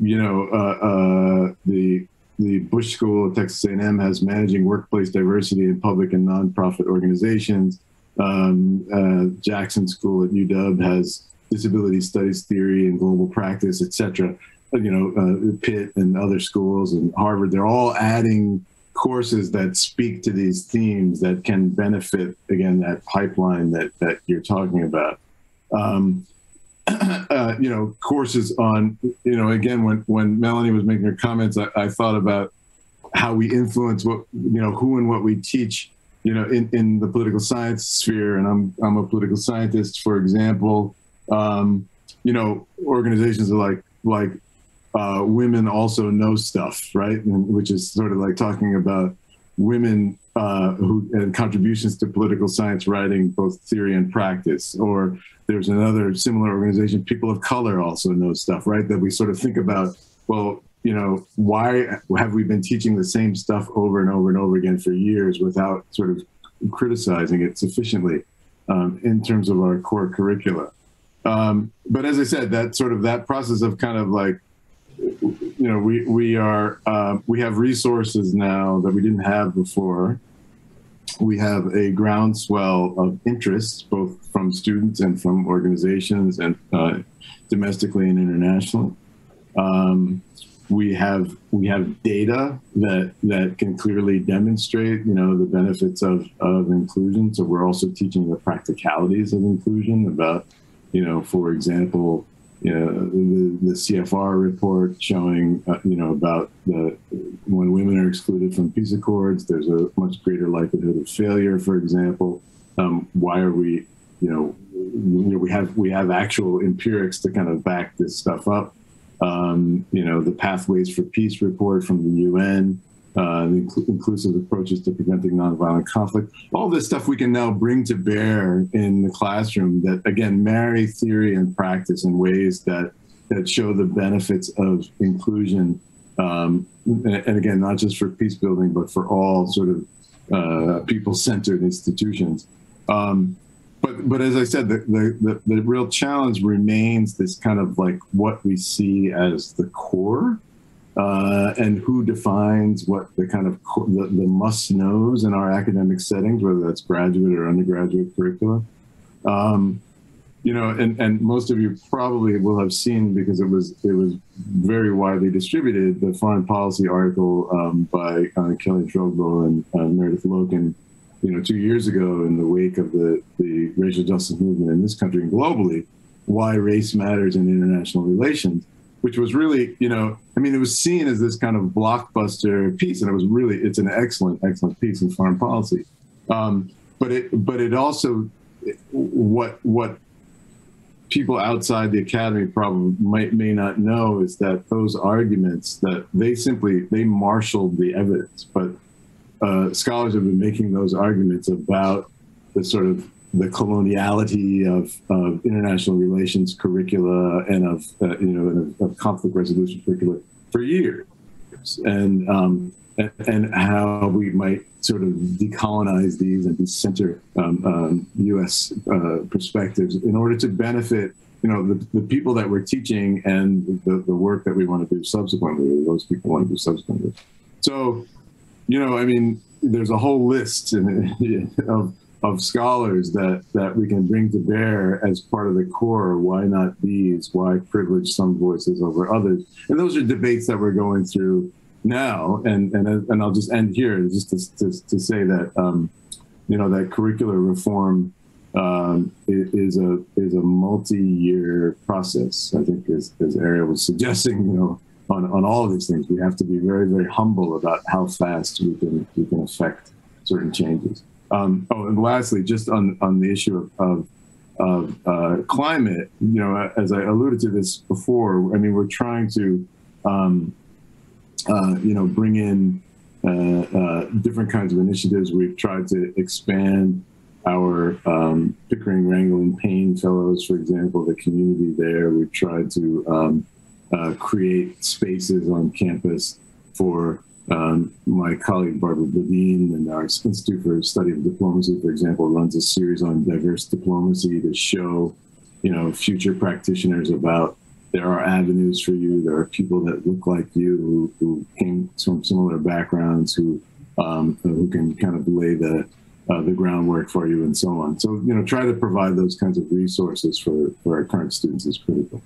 you know uh, uh, the the Bush School at Texas A&M has managing workplace diversity in public and nonprofit organizations. Um, uh, Jackson School at UW has disability studies theory and global practice, et cetera. Uh, you know, uh, Pitt and other schools and Harvard, they're all adding courses that speak to these themes that can benefit, again, that pipeline that, that you're talking about. Um, (clears throat) uh, you know, courses on, you know, again, when, when Melanie was making her comments, I, I thought about how we influence what, you know, who and what we teach you know, in, in the political science sphere, and I'm I'm a political scientist, for example, um, you know, organizations are like like uh, women also know stuff, right? And, which is sort of like talking about women uh, who and contributions to political science writing, both theory and practice. Or there's another similar organization, people of color also know stuff, right? That we sort of think about. Well, you know, why have we been teaching the same stuff over and over and over again for years without sort of criticizing it sufficiently um, in terms of our core curricula? Um, but as I said, that sort of that process of kind of like, you know, we we are uh, we have resources now that we didn't have before. We have a groundswell of interest, both from students and from organizations and uh, domestically and internationally. Um, we have we have data that that can clearly demonstrate you know the benefits of of inclusion. So we're also teaching the practicalities of inclusion about you know for example you know, the, the CFR report showing, uh, you know, about the when women are excluded from peace accords, there's a much greater likelihood of failure. For example, um, why are we, you know, we have we have actual empirics to kind of back this stuff up. Um, you know, the Pathways for Peace report from the UN uh, the inclusive approaches to preventing nonviolent conflict. All this stuff we can now bring to bear in the classroom that, again, marry theory and practice in ways that, that show the benefits of inclusion. Um, and, and, again, not just for peace building, but for all sort of uh, people centered institutions. Um, but, but as I said, the, the, the, the real challenge remains this kind of like what we see as the core uh, and who defines what the kind of the, the must knows in our academic settings, whether that's graduate or undergraduate curriculum. Um, you know, and, and most of you probably will have seen because it was it was very widely distributed the foreign policy article um, by uh, Kelly Zvobgo and uh, Meredith Loken, you know, two years ago in the wake of the the racial justice movement in this country and globally, why race matters in international relations which was really, you know, I mean, it was seen as this kind of blockbuster piece, and it was really, it's an excellent, excellent piece in foreign policy. Um, but it, but it also, what what people outside the academy probably might may not know is that those arguments that they simply they marshaled the evidence, but uh, scholars have been making those arguments about the sort of the coloniality of, of international relations curricula and of uh, you know of, of, conflict resolution curricula for years, and, um, and, and how we might sort of decolonize these and decenter um, um, U.S. Uh, perspectives in order to benefit you know the, the people that we're teaching and the, the work that we want to do subsequently. Those people want to do subsequently. So, you know, I mean, there's a whole list (laughs) of of scholars that that we can bring to bear as part of the core. Why not these? Why privilege some voices over others? And those are debates that we're going through now. And and and I'll just end here just to to, to say that um, you know that curricular reform um, is a is a multi-year process. I think as as Ariel was suggesting, you know. On, on all of these things, we have to be very, very humble about how fast we can we can affect certain changes. Um, oh, and lastly, just on, on the issue of, of, of uh, climate, you know, as I alluded to this before, I mean, we're trying to, um, uh, you know, bring in uh, uh different kinds of initiatives. We've tried to expand our um, Pickering, Rangel, and Payne Fellows, for example, the community there. We've tried to um, uh, create spaces on campus for um, my colleague Barbara Bodine and our Institute for Study of Diplomacy, for example, runs a series on diverse diplomacy to show, you know, future practitioners about there are avenues for you. There are people that look like you who, who came from similar backgrounds who um, who can kind of lay the uh, the groundwork for you and so on. So you know, try to provide those kinds of resources for for our current students is critical.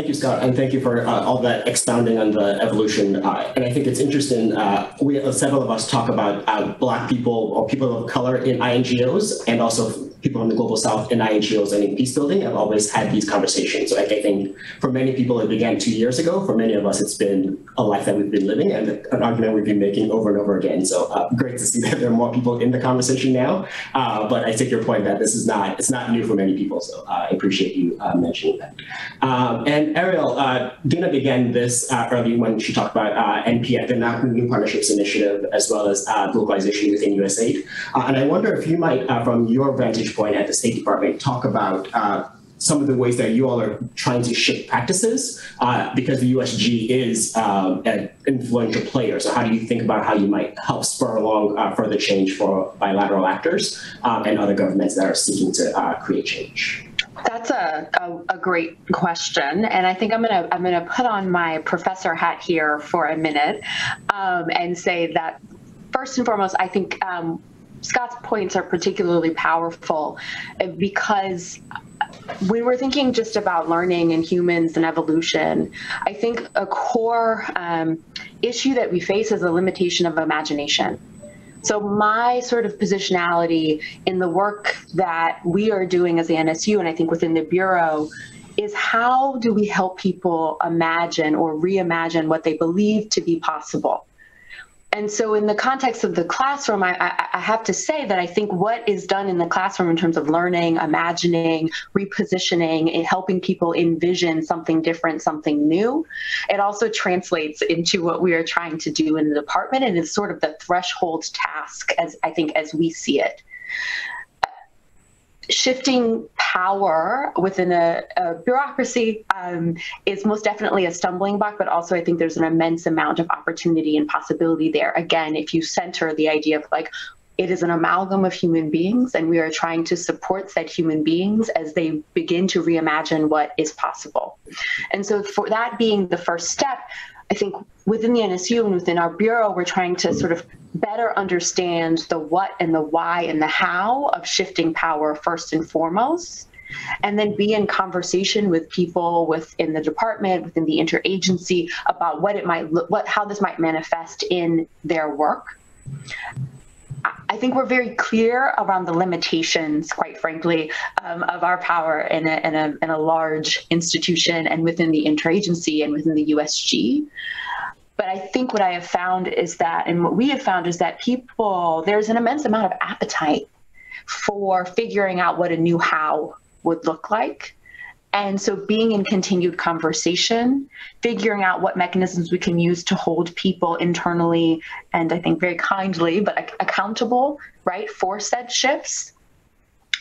Thank you, Scott, and thank you for uh, all that expounding on the evolution. Uh, and I think it's interesting. Uh, we several of us talk about uh, Black people or people of color in INGOs, and also people in the global south in INGOs and in peace building have always had these conversations. So I think for many people it began two years ago. For many of us, it's been a life that we've been living and an argument we've been making over and over again. So uh, great to see (laughs) that there are more people in the conversation now. Uh, but I take your point that this is not it's not new for many people. So uh, I appreciate you uh, mentioning that. Um, and Ariel, uh, Dina began this uh, early when she talked about NPI, the New Partnerships Initiative, as well as localization within USAID. and I wonder if you might, from your vantage point at the State Department talk about uh, some of the ways that you all are trying to shape practices uh, because the USG is um, an influential player. So how do you think about how you might help spur along uh, further change for bilateral actors um, and other governments that are seeking to uh, create change? That's a, a, a, great question, and I think I'm gonna I'm gonna put on my professor hat here for a minute um, and say that first and foremost, I think um, Scott's points are particularly powerful uh, because when we're thinking just about learning and humans and evolution, I think a core um, issue that we face is a limitation of imagination. So my sort of positionality in the work that we are doing as the NSU, and I think within the Bureau, is how do we help people imagine or reimagine what they believe to be possible? And so in the context of the classroom I, I, I, have to say that i think what is done in the classroom in terms of learning imagining repositioning and helping people envision something different something new it also translates into what we are trying to do in the department and is sort of the threshold task as i think as we see it shifting power within a, a bureaucracy um, is most definitely a stumbling block, but also I think there's an immense amount of opportunity and possibility there. Again, if you center the idea of like, it is an amalgam of human beings, and we are trying to support said human beings as they begin to reimagine what is possible. And so, for that being the first step, I think within the NSU and within our bureau, we're trying to sort of better understand the what and the why and the how of shifting power first and foremost and then be in conversation with people within the department within the interagency about what it might look what how this might manifest in their work I think we're very clear around the limitations, quite frankly, um, of our power in a, in, a, in a large institution and within the interagency and within the USG. But I think what I have found is that, and what we have found is that people, there's an immense amount of appetite for figuring out what a new how would look like. And so being in continued conversation, figuring out what mechanisms we can use to hold people internally and I think very kindly, but accountable, right, for said shifts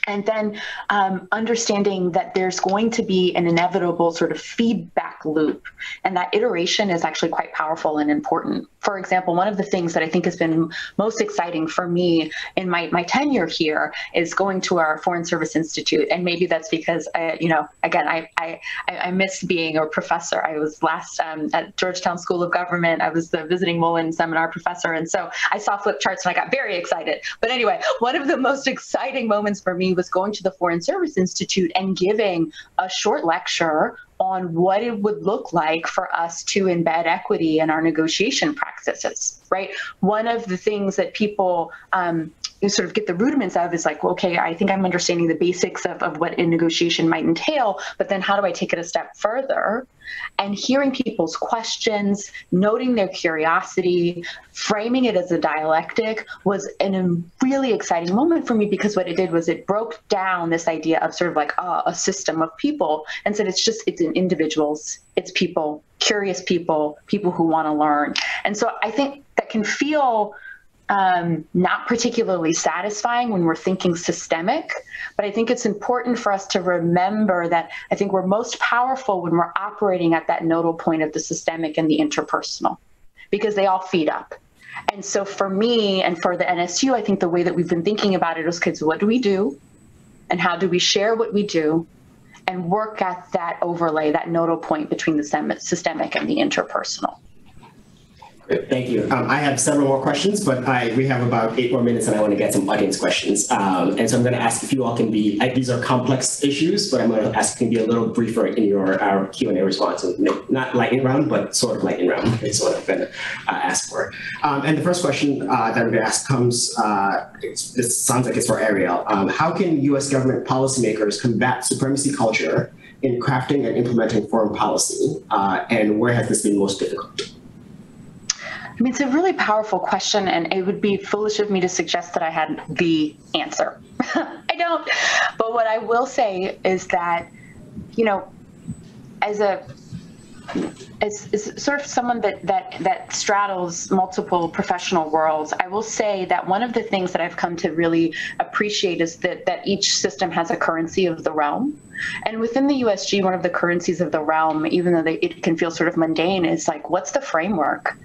and then um, understanding that there's going to be an inevitable sort of feedback loop and that iteration is actually quite powerful and important. For example one of the things that i think has been most exciting for me in my, my tenure here is going to our foreign service institute and maybe that's because I, you know again i i i miss being a professor. I was last um, at georgetown school of government. I was the visiting mullen seminar professor and so i saw flip charts and i got very excited. But anyway one of the most (laughs) exciting moments for me was going to the Foreign Service Institute and giving a short lecture on what it would look like for us to embed equity in our negotiation practices, right? One of the things that people um, sort of get the rudiments of is like, okay, I think I'm understanding the basics of, of what a negotiation might entail, but then how do I take it a step further? And hearing people's questions, noting their curiosity, framing it as a dialectic was a really exciting moment for me because what it did was it broke down this idea of sort of like uh, a system of people and said it's just, it's in individuals, it's people, curious people, people who want to learn. And so I think that can feel um, not particularly satisfying when we're thinking systemic. But I think it's important for us to remember that I think we're most powerful when we're operating at that nodal point of the systemic and the interpersonal, because they all feed up. And so for me and for the NSU, I think the way that we've been thinking about it is kids, what do we do? And how do we share what we do? And work at that overlay, that nodal point between the systemic and the interpersonal. Thank you. Um, I have several more questions, but I, we have about eight more minutes and I want to get some audience questions. Um, and so I'm going to ask if you all can be, I, these are complex issues, but I'm going to ask you can be a little briefer in your our Q&A response. Not lightning round, but sort of lightning round is what going to uh, ask for. Um, and the first question uh, that I'm going to ask comes, uh, this sounds like it's for Ariel. Um, how can US government policymakers combat supremacy culture in crafting and implementing foreign policy? Uh, and where has this been most difficult? I mean, it's a really powerful question, and it would be foolish of me to suggest that I had the answer. (laughs) I don't. But what I will say is that, you know, as a as, as sort of someone that that that straddles multiple professional worlds, I will say that one of the things that I've come to really appreciate is that that each system has a currency of the realm. And within the USG, one of the currencies of the realm, even though they, it can feel sort of mundane, is like, what's the framework?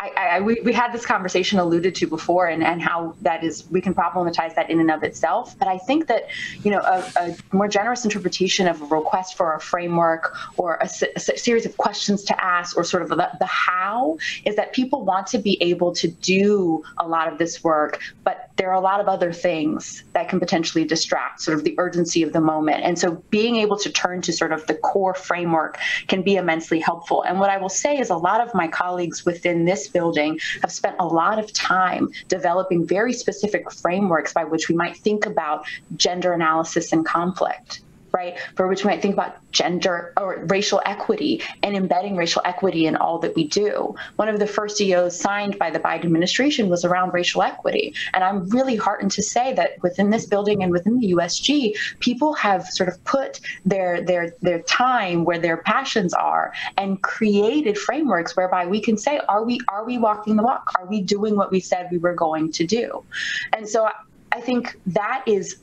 I, I, we, we had this conversation alluded to before and, and how that is we can problematize that in and of itself. But i think that you know a, a more generous interpretation of a request for a framework or a, a series of questions to ask or sort of the, the how is that people want to be able to do a lot of this work but there are a lot of other things that can potentially distract sort of the urgency of the moment. And so being able to turn to sort of the core framework can be immensely helpful. And what i will say is a lot of my colleagues within this building have spent a lot of time developing very specific frameworks by which we might think about gender analysis and conflict right? For which we might think about gender or racial equity and embedding racial equity in all that we do. One of the first EOs signed by the Biden administration was around racial equity. And I'm really heartened to say that within this building and within the USG, people have sort of put their their their time where their passions are and created frameworks whereby we can say, are we are we walking the walk? Are we doing what we said we were going to do? And so I think that is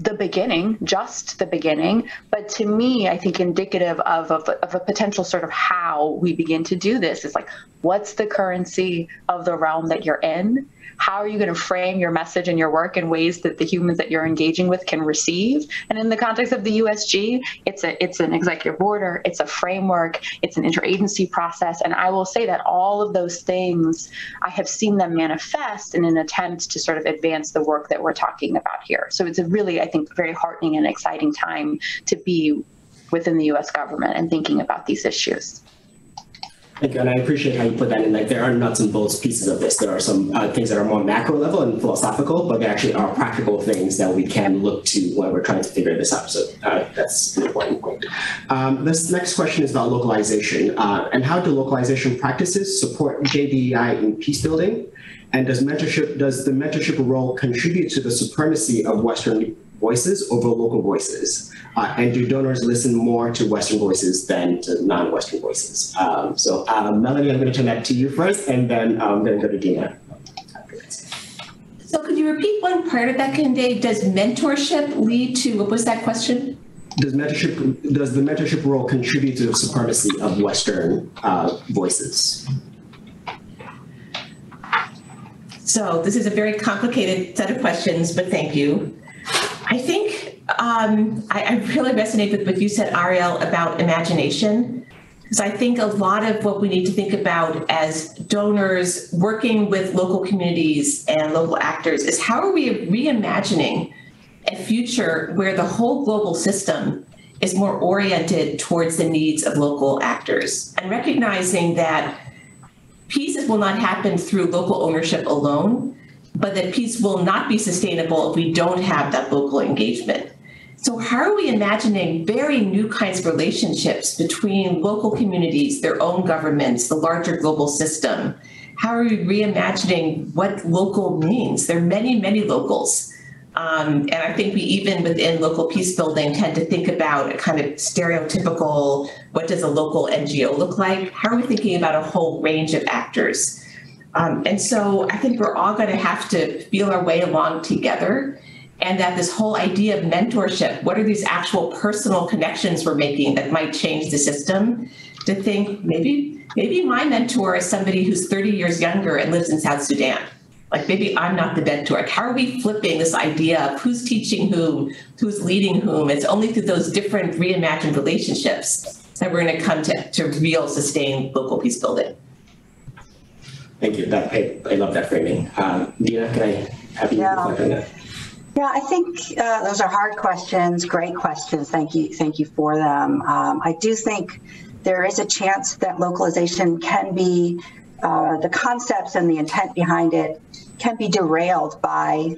the beginning, just the beginning, but to me, I think indicative of, of, of, a potential sort of how we begin to do this is like, what's the currency of the realm that you're in? How are you going to frame your message and your work in ways that the humans that you're engaging with can receive? And in the context of the usg it's a it's an executive order it's a framework it's an interagency process. And i will say that all of those things i have seen them manifest in an attempt to sort of advance the work that we're talking about here. So it's a really i think very heartening and exciting time to be within the us government and thinking about these issues Thank you, and I appreciate how you put that in. Like, there are nuts and bolts pieces of this. There are some uh, things that are more macro level and philosophical, but there actually are practical things that we can look to when we're trying to figure this out. So uh, that's an important point. Um, this next question is about localization uh, and how do localization practices support JDEI in peace building? And does mentorship does the mentorship role contribute to the supremacy of Western voices over local voices? Uh, and do donors listen more to Western voices than to non-Western voices? Um, so uh, Melanie, I'm going to turn that to you first, and then I'm going to go to Dina. So could you repeat one part of that, Kehinde? Does mentorship lead to, what was that question? Does mentorship, does the mentorship role contribute to the supremacy of Western uh, voices? So this is a very complicated set of questions, but thank you. I think um, I, I, really resonate with what you said, Ariel, about imagination. Because I think a lot of what we need to think about as donors working with local communities and local actors is how are we reimagining a future where the whole global system is more oriented towards the needs of local actors and recognizing that pieces will not happen through local ownership alone, but that peace will not be sustainable if we don't have that local engagement. So, how are we imagining very new kinds of relationships between local communities, their own governments, the larger global system? How are we reimagining what local means? There are many, many locals. Um, and I think we even within local peace building tend to think about a kind of stereotypical what does a local NGO look like? How are we thinking about a whole range of actors? Um, and so I think we're all going to have to feel our way along together. And that this whole idea of mentorship, what are these actual personal connections we're making that might change the system? To think maybe maybe my mentor is somebody who's 30 years younger and lives in South Sudan. Like maybe I'm not the mentor. Like how are we flipping this idea of who's teaching whom, who's leading whom? It's only through those different reimagined relationships that we're going to come to, to real sustained local peace building. Thank you. That I, I love that framing. Um, Dina, can I have you yeah. reflect on that? Yeah, I think uh, those are hard questions, great questions. Thank you, thank you for them. Um, I do think there is a chance that localization can be uh, the concepts and the intent behind it can be derailed by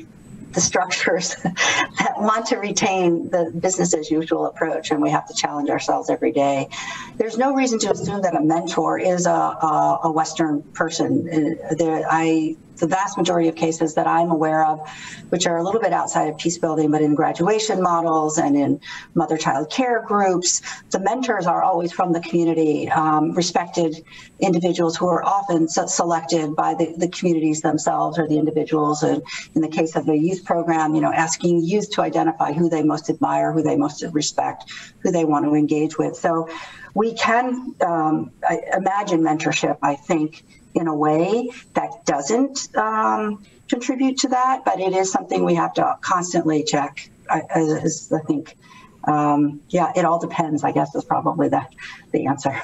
the structures that want to retain the business as usual approach, and we have to challenge ourselves every day. There's no reason to assume that a mentor is a, a, a Western person. Uh, there, I the vast majority of cases that I'm aware of, which are a little bit outside of peace building, but in graduation models and in mother child care groups, the mentors are always from the community, um, respected individuals who are often selected by the, the communities themselves or the individuals. And in the case of the youth program, you know, asking youth to identify who they most admire, who they most respect, who they want to engage with. So we can um, imagine mentorship, I think, in a way that doesn't um, contribute to that, but it is something we have to constantly check. I, I think, um, yeah, it all depends. I guess is probably the the answer.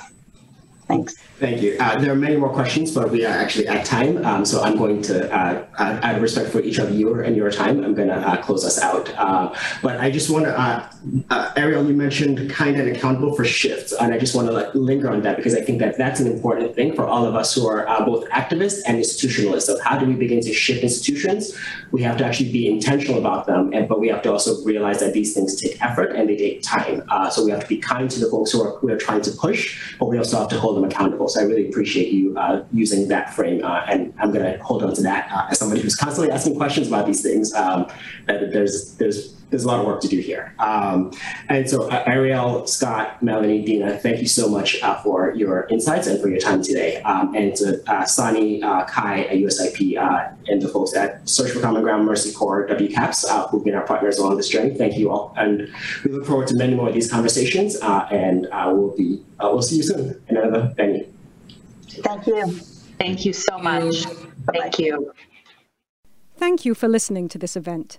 Thanks. Thank you. Uh, there are many more questions, but we are actually at time. Um, so I'm going to, uh, out of respect for each of you and your time, I'm going to uh, close us out. Uh, but I just want to, uh, uh, Ariel, you mentioned kind and accountable for shifts. And I just want to like, linger on that because I think that that's an important thing for all of us who are both activists and institutionalists of how do we begin to shift institutions? We have to actually be intentional about them, and, but we have to also realize that these things take effort and they take time. so we have to be kind to the folks who are, who are trying to push, but we also have to hold them accountable. So I really appreciate you uh, using that frame, uh, and I'm going to hold on to that uh, as somebody who's constantly asking questions about these things. Um, that there's there's there's a lot of work to do here. Um, and so, uh, Ariel, Scott, Melanie, Dina, thank you so much uh, for your insights and for your time today. Um, and to uh, Sany, uh, Kai at USIP, uh, and the folks at Search for Common Ground, Mercy Corps, WCAPS, uh, who've been our partners along this journey. Thank you all. And we look forward to many more of these conversations, and we'll be we'll see you soon in another venue. Thank you. Thank you so much. Thank you. Thank you for listening to this event.